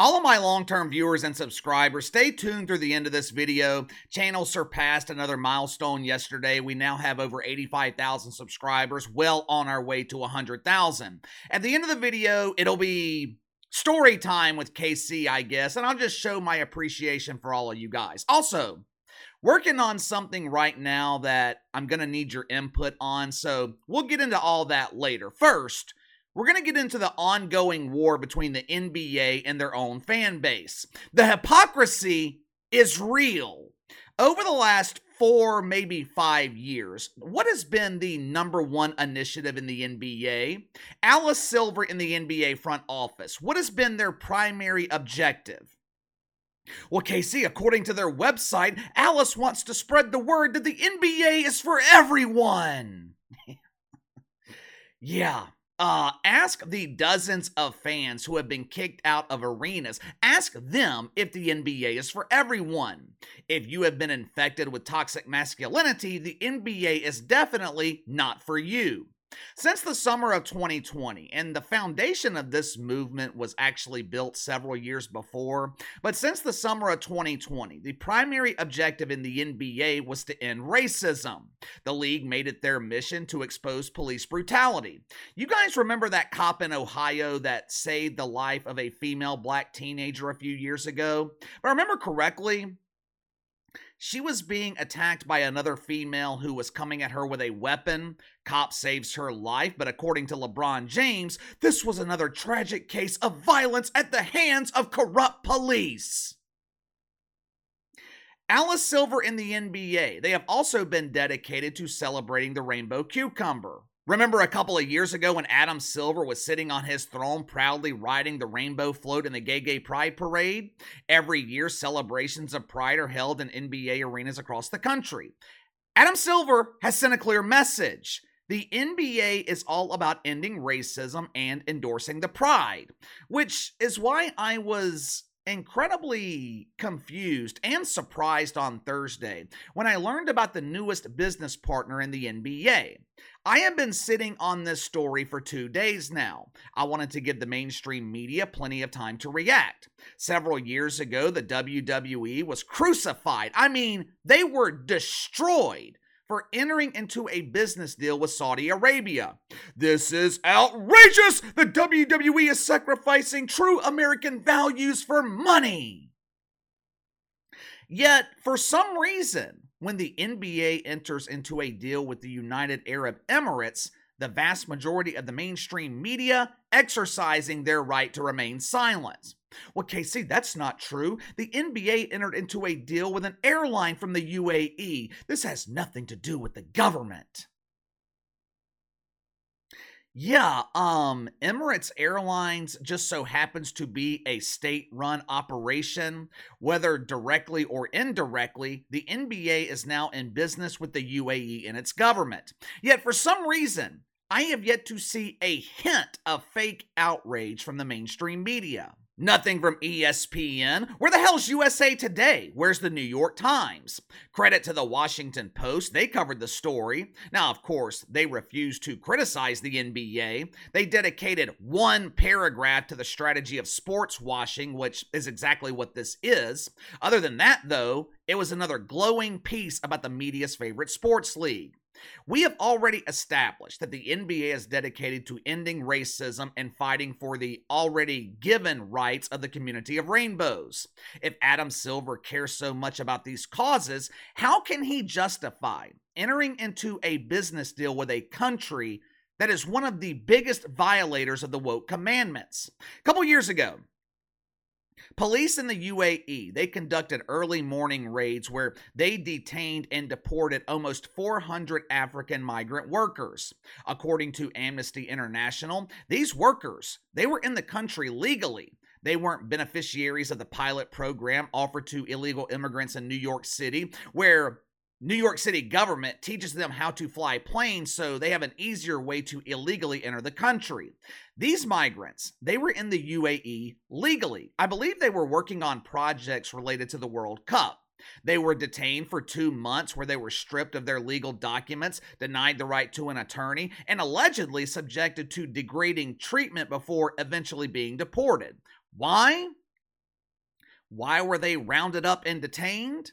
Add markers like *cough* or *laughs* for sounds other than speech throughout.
All of my long-term viewers and subscribers, stay tuned through the end of this video. Channel surpassed another milestone yesterday. We now have over 85,000 subscribers, well on our way to 100,000. At the end of the video, it'll be story time with KC, I guess, and I'll just show my appreciation for all of you guys. Also, working on something right now that I'm going to need your input on, so we'll get into all that later. First, we're going to get into the ongoing war between the NBA and their own fan base. The hypocrisy is real. Over the last four, maybe five years, what has been the number one initiative in the NBA? Alice Silver in the NBA front office. What has been their primary objective? Well, KC, according to their website, Alice wants to spread the word that the NBA is for everyone. *laughs* yeah, uh, ask the dozens of fans who have been kicked out of arenas. Ask them if the NBA is for everyone. If you have been infected with toxic masculinity, the NBA is definitely not for you. Since the summer of 2020, and the foundation of this movement was actually built several years before, but since the summer of 2020, the primary objective in the NBA was to end racism. The league made it their mission to expose police brutality. You guys remember that cop in Ohio that saved the life of a female black teenager a few years ago? If I remember correctly, she was being attacked by another female who was coming at her with a weapon. Cop saves her life, but according to LeBron James, this was another tragic case of violence at the hands of corrupt police. Alice Silver in the NBA, they have also been dedicated to celebrating the rainbow cucumber. Remember a couple of years ago when Adam Silver was sitting on his throne proudly riding the rainbow float in the Gay Gay Pride Parade? Every year, celebrations of Pride are held in NBA arenas across the country. Adam Silver has sent a clear message. The NBA is all about ending racism and endorsing the pride, which is why I was incredibly confused and surprised on Thursday when I learned about the newest business partner in the NBA. I have been sitting on this story for two days now. I wanted to give the mainstream media plenty of time to react. Several years ago, the WWE was crucified. I mean, they were destroyed for entering into a business deal with Saudi Arabia. This is outrageous! The WWE is sacrificing true American values for money. Yet, for some reason, when the NBA enters into a deal with the United Arab Emirates, the vast majority of the mainstream media exercising their right to remain silent. Well, KC, that's not true. The NBA entered into a deal with an airline from the UAE. This has nothing to do with the government. Yeah, um, Emirates Airlines just so happens to be a state run operation. Whether directly or indirectly, the NBA is now in business with the UAE and its government. Yet, for some reason, I have yet to see a hint of fake outrage from the mainstream media. Nothing from ESPN. Where the hell's USA Today? Where's the New York Times? Credit to the Washington Post, they covered the story. Now, of course, they refused to criticize the NBA. They dedicated one paragraph to the strategy of sports washing, which is exactly what this is. Other than that, though, it was another glowing piece about the media's favorite sports league. We have already established that the NBA is dedicated to ending racism and fighting for the already given rights of the community of rainbows. If Adam Silver cares so much about these causes, how can he justify entering into a business deal with a country that is one of the biggest violators of the woke commandments? A couple years ago, Police in the UAE, they conducted early morning raids where they detained and deported almost 400 African migrant workers. According to Amnesty International, these workers, they were in the country legally. They weren't beneficiaries of the pilot program offered to illegal immigrants in New York City, where New York City government teaches them how to fly planes so they have an easier way to illegally enter the country. These migrants, they were in the UAE legally. I believe they were working on projects related to the World Cup. They were detained for two months where they were stripped of their legal documents, denied the right to an attorney, and allegedly subjected to degrading treatment before eventually being deported. Why? Why were they rounded up and detained?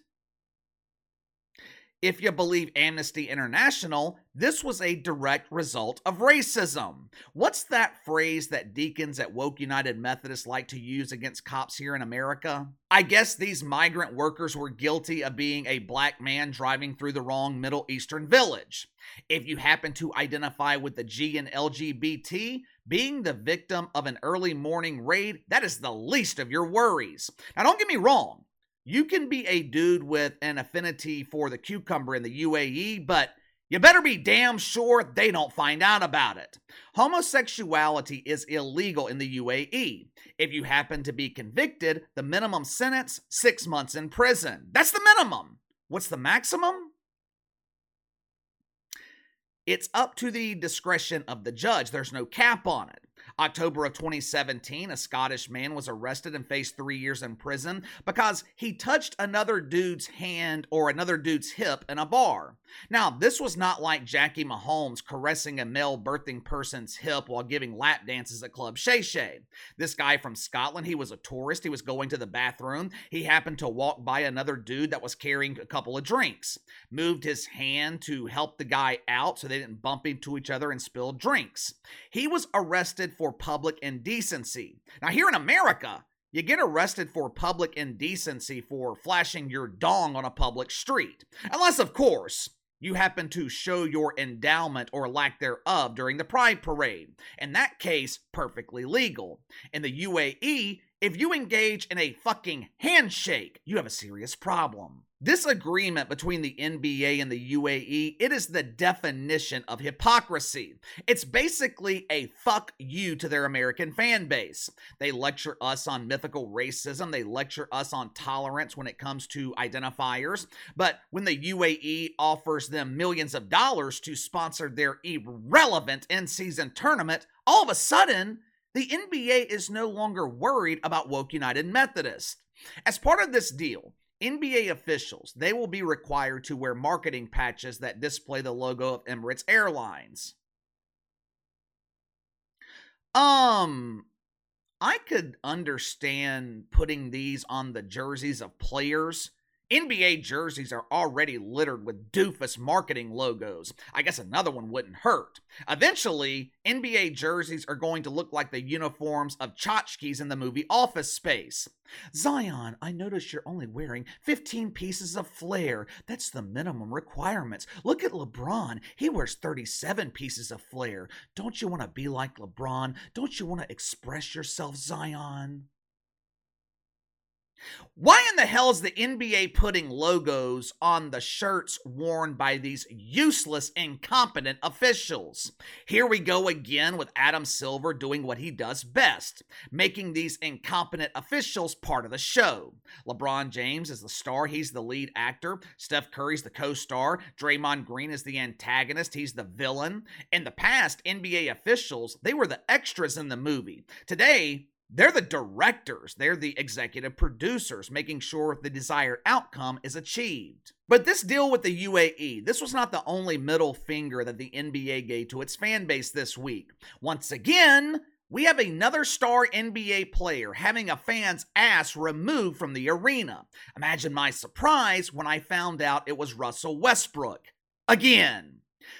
If you believe Amnesty International, this was a direct result of racism. What's that phrase that deacons at Woke United Methodist like to use against cops here in America? I guess these migrant workers were guilty of being a black man driving through the wrong Middle Eastern village. If you happen to identify with the G and LGBT, being the victim of an early morning raid, that is the least of your worries. Now, don't get me wrong. You can be a dude with an affinity for the cucumber in the UAE, but you better be damn sure they don't find out about it. Homosexuality is illegal in the UAE. If you happen to be convicted, the minimum sentence, six months in prison. That's the minimum. What's the maximum? It's up to the discretion of the judge. There's no cap on it. October of 2017, a Scottish man was arrested and faced three years in prison because he touched another dude's hand or another dude's hip in a bar. Now, this was not like Jackie Mahomes caressing a male birthing person's hip while giving lap dances at Club Shay Shay. This guy from Scotland, he was a tourist. He was going to the bathroom. He happened to walk by another dude that was carrying a couple of drinks. Moved his hand to help the guy out so they didn't bump into each other and spill drinks. He was arrested for for public indecency. Now, here in America, you get arrested for public indecency for flashing your dong on a public street. Unless, of course, you happen to show your endowment or lack thereof during the Pride Parade. In that case, perfectly legal. In the UAE, if you engage in a fucking handshake, you have a serious problem. This agreement between the NBA and the UAE, it is the definition of hypocrisy. It's basically a fuck you to their American fan base. They lecture us on mythical racism, they lecture us on tolerance when it comes to identifiers, but when the UAE offers them millions of dollars to sponsor their irrelevant in-season tournament, all of a sudden, the NBA is no longer worried about woke United Methodist. As part of this deal, NBA officials, they will be required to wear marketing patches that display the logo of Emirates Airlines. Um, I could understand putting these on the jerseys of players NBA jerseys are already littered with doofus marketing logos. I guess another one wouldn't hurt. Eventually, NBA jerseys are going to look like the uniforms of Chotchkie's in the movie Office Space. Zion, I notice you're only wearing 15 pieces of flair. That's the minimum requirements. Look at LeBron. He wears 37 pieces of flair. Don't you want to be like LeBron? Don't you want to express yourself, Zion? Why in the hell is the NBA putting logos on the shirts worn by these useless, incompetent officials? Here we go again with Adam Silver doing what he does best, making these incompetent officials part of the show. LeBron James is the star, he's the lead actor. Steph Curry's the co star. Draymond Green is the antagonist, he's the villain. In the past, NBA officials, they were the extras in the movie. Today, they're the directors, they're the executive producers, making sure the desired outcome is achieved. But this deal with the UAE, this was not the only middle finger that the NBA gave to its fan base this week. Once again, we have another star NBA player having a fan's ass removed from the arena. Imagine my surprise when I found out it was Russell Westbrook. Again.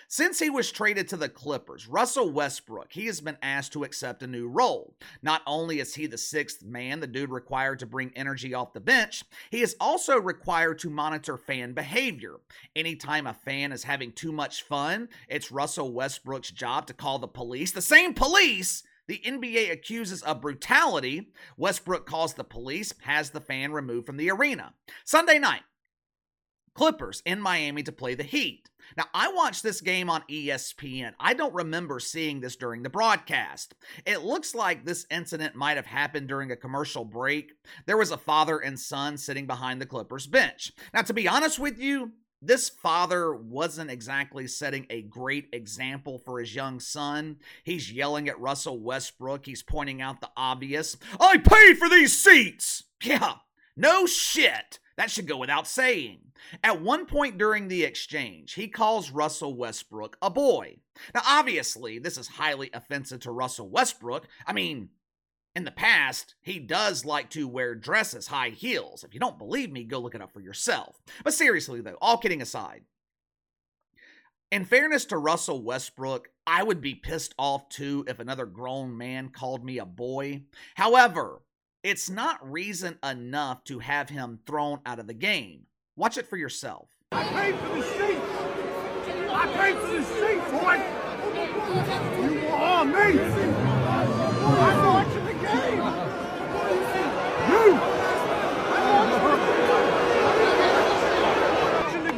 Since he was traded to the Clippers, Russell Westbrook, he has been asked to accept a new role. Not only is he the sixth man, the dude required to bring energy off the bench, he is also required to monitor fan behavior. Anytime a fan is having too much fun, it's Russell Westbrook's job to call the police. The same police the NBA accuses of brutality. Westbrook calls the police, has the fan removed from the arena. Sunday night, Clippers in Miami to play the Heat. Now, I watched this game on ESPN. I don't remember seeing this during the broadcast. It looks like this incident might have happened during a commercial break. There was a father and son sitting behind the Clippers bench. Now, to be honest with you, this father wasn't exactly setting a great example for his young son. He's yelling at Russell Westbrook. He's pointing out the obvious. I paid for these seats! Yeah, no shit. That should go without saying. At one point during the exchange, he calls Russell Westbrook a boy. Now, obviously, this is highly offensive to Russell Westbrook. I mean, In the past, he does like to wear dresses, high heels. If you don't believe me, go look it up for yourself. But seriously, though, all kidding aside, in fairness to Russell Westbrook, I would be pissed off too if another grown man called me a boy. However, it's not reason enough to have him thrown out of the game. Watch it for yourself. I paid for the. I paid for the boy. You were on me. I'm watching the game. You. Watching the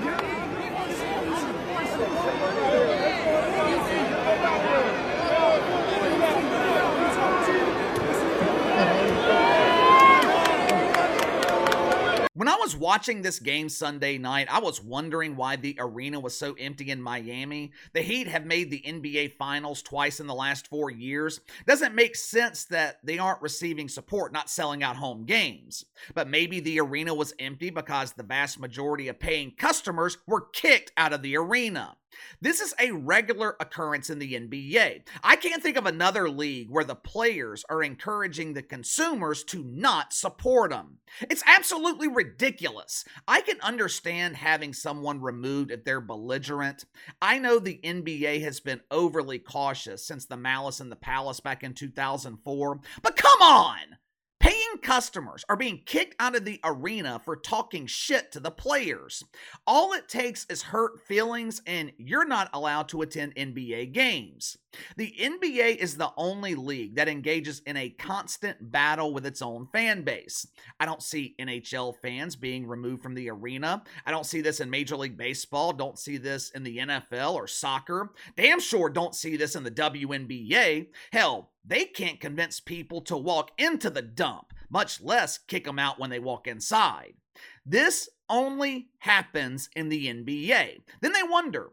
When I was watching this game Sunday night, I was wondering why the arena was so empty in Miami. The Heat have made the NBA Finals twice in the last four years. Doesn't make sense that they aren't receiving support, not selling out home games. But maybe the arena was empty because the vast majority of paying customers were kicked out of the arena. This is a regular occurrence in the NBA. I can't think of another league where the players are encouraging the consumers to not support them. It's absolutely ridiculous. I can understand having someone removed if they're belligerent. I know the NBA has been overly cautious since the Malice in the Palace back in 2004, but come on! Paying customers are being kicked out of the arena for talking shit to the players. All it takes is hurt feelings, and you're not allowed to attend NBA games. The NBA is the only league that engages in a constant battle with its own fan base. I don't see NHL fans being removed from the arena. I don't see this in Major League Baseball. Don't see this in the NFL or soccer. Damn sure don't see this in the WNBA. Hell, they can't convince people to walk into the dump, much less kick them out when they walk inside. This only happens in the NBA. Then they wonder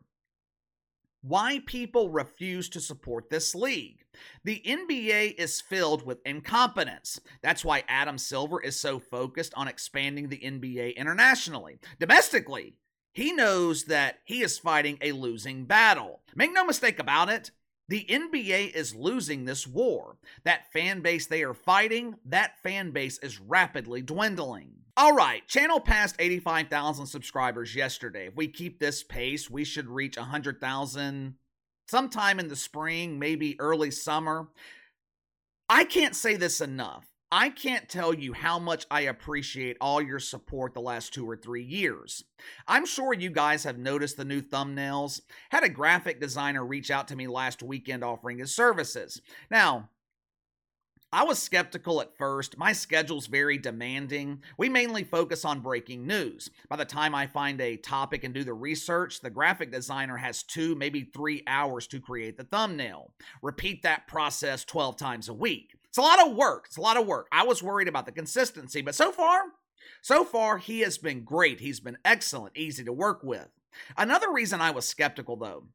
why people refuse to support this league. The NBA is filled with incompetence. That's why Adam Silver is so focused on expanding the NBA internationally. Domestically, he knows that he is fighting a losing battle. Make no mistake about it, the NBA is losing this war. That fan base they are fighting, that fan base is rapidly dwindling. All right, channel passed 85,000 subscribers yesterday. If we keep this pace, we should reach 100,000 sometime in the spring, maybe early summer. I can't say this enough. I can't tell you how much I appreciate all your support the last two or three years. I'm sure you guys have noticed the new thumbnails. Had a graphic designer reach out to me last weekend offering his services. Now, I was skeptical at first. My schedule's very demanding. We mainly focus on breaking news. By the time I find a topic and do the research, the graphic designer has two, maybe three hours to create the thumbnail. Repeat that process 12 times a week. It's a lot of work. It's a lot of work. I was worried about the consistency, but so far, so far, he has been great. He's been excellent, easy to work with. Another reason I was skeptical, though,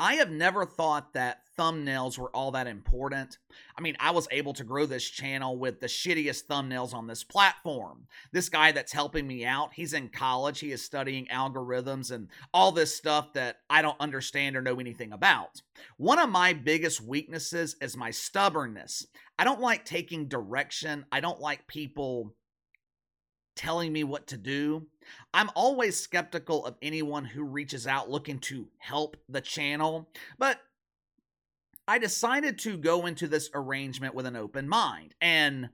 I have never thought that thumbnails were all that important. I mean, I was able to grow this channel with the shittiest thumbnails on this platform. This guy that's helping me out, he's in college. He is studying algorithms and all this stuff that I don't understand or know anything about. One of my biggest weaknesses is my stubbornness. I don't like taking direction, I don't like people telling me what to do. I'm always skeptical of anyone who reaches out looking to help the channel, but I decided to go into this arrangement with an open mind. And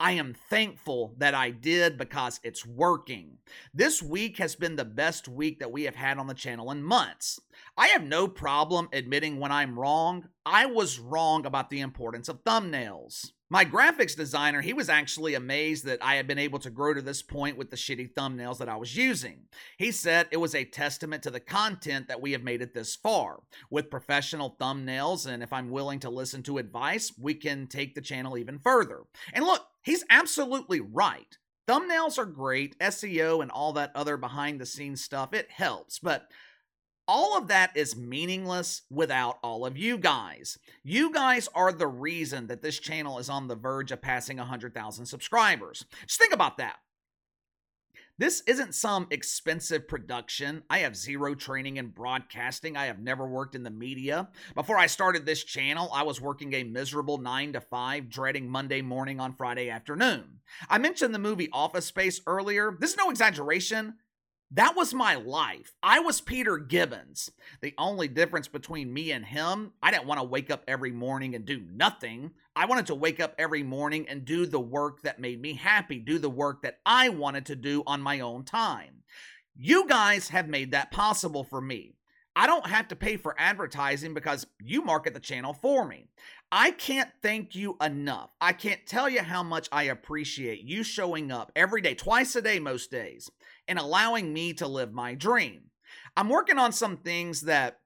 I am thankful that I did because it's working. This week has been the best week that we have had on the channel in months. I have no problem admitting when I'm wrong. I was wrong about the importance of thumbnails. My graphics designer, he was actually amazed that I had been able to grow to this point with the shitty thumbnails that I was using. He said it was a testament to the content that we have made it this far. With professional thumbnails, and if I'm willing to listen to advice, we can take the channel even further. And look, he's absolutely right. Thumbnails are great, SEO and all that other behind the scenes stuff, it helps, but all of that is meaningless without all of you guys. You guys are the reason that this channel is on the verge of passing 100,000 subscribers. Just think about that. This isn't some expensive production. I have zero training in broadcasting. I have never worked in the media. Before I started this channel, I was working a miserable 9 to 5, dreading Monday morning on Friday afternoon. I mentioned the movie Office Space earlier. This is no exaggeration. That was my life. I was Peter Gibbons. The only difference between me and him, I didn't want to wake up every morning and do nothing. I wanted to wake up every morning and do the work that made me happy, do the work that I wanted to do on my own time. You guys have made that possible for me. I don't have to pay for advertising because you market the channel for me. I can't thank you enough. I can't tell you how much I appreciate you showing up every day, twice a day, most days, and allowing me to live my dream. I'm working on some things that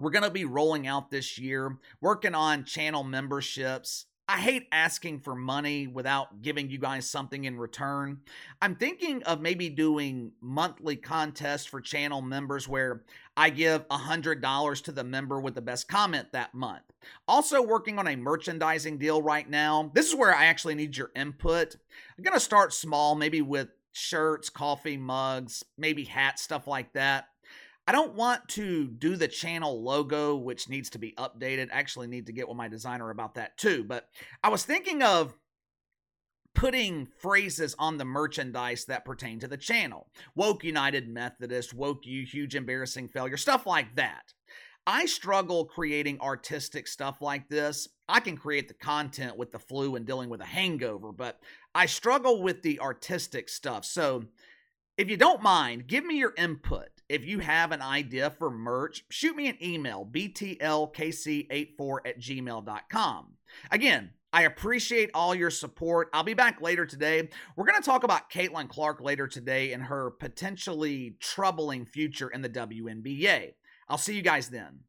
we're going to be rolling out this year, working on channel memberships. I hate asking for money without giving you guys something in return. I'm thinking of maybe doing monthly contests for channel members where I give $100 to the member with the best comment that month. Also, working on a merchandising deal right now. This is where I actually need your input. I'm going to start small, maybe with shirts, coffee mugs, maybe hats, stuff like that. I don't want to do the channel logo, which needs to be updated. I actually need to get with my designer about that too. But I was thinking of putting phrases on the merchandise that pertain to the channel. Woke United Methodist, woke you, huge embarrassing failure, stuff like that. I struggle creating artistic stuff like this. I can create the content with the flu and dealing with a hangover, but I struggle with the artistic stuff. So, if you don't mind, give me your input. If you have an idea for merch, shoot me an email, btlkc84 at gmail.com. Again, I appreciate all your support. I'll be back later today. We're going to talk about Caitlin Clark later today and her potentially troubling future in the WNBA. I'll see you guys then.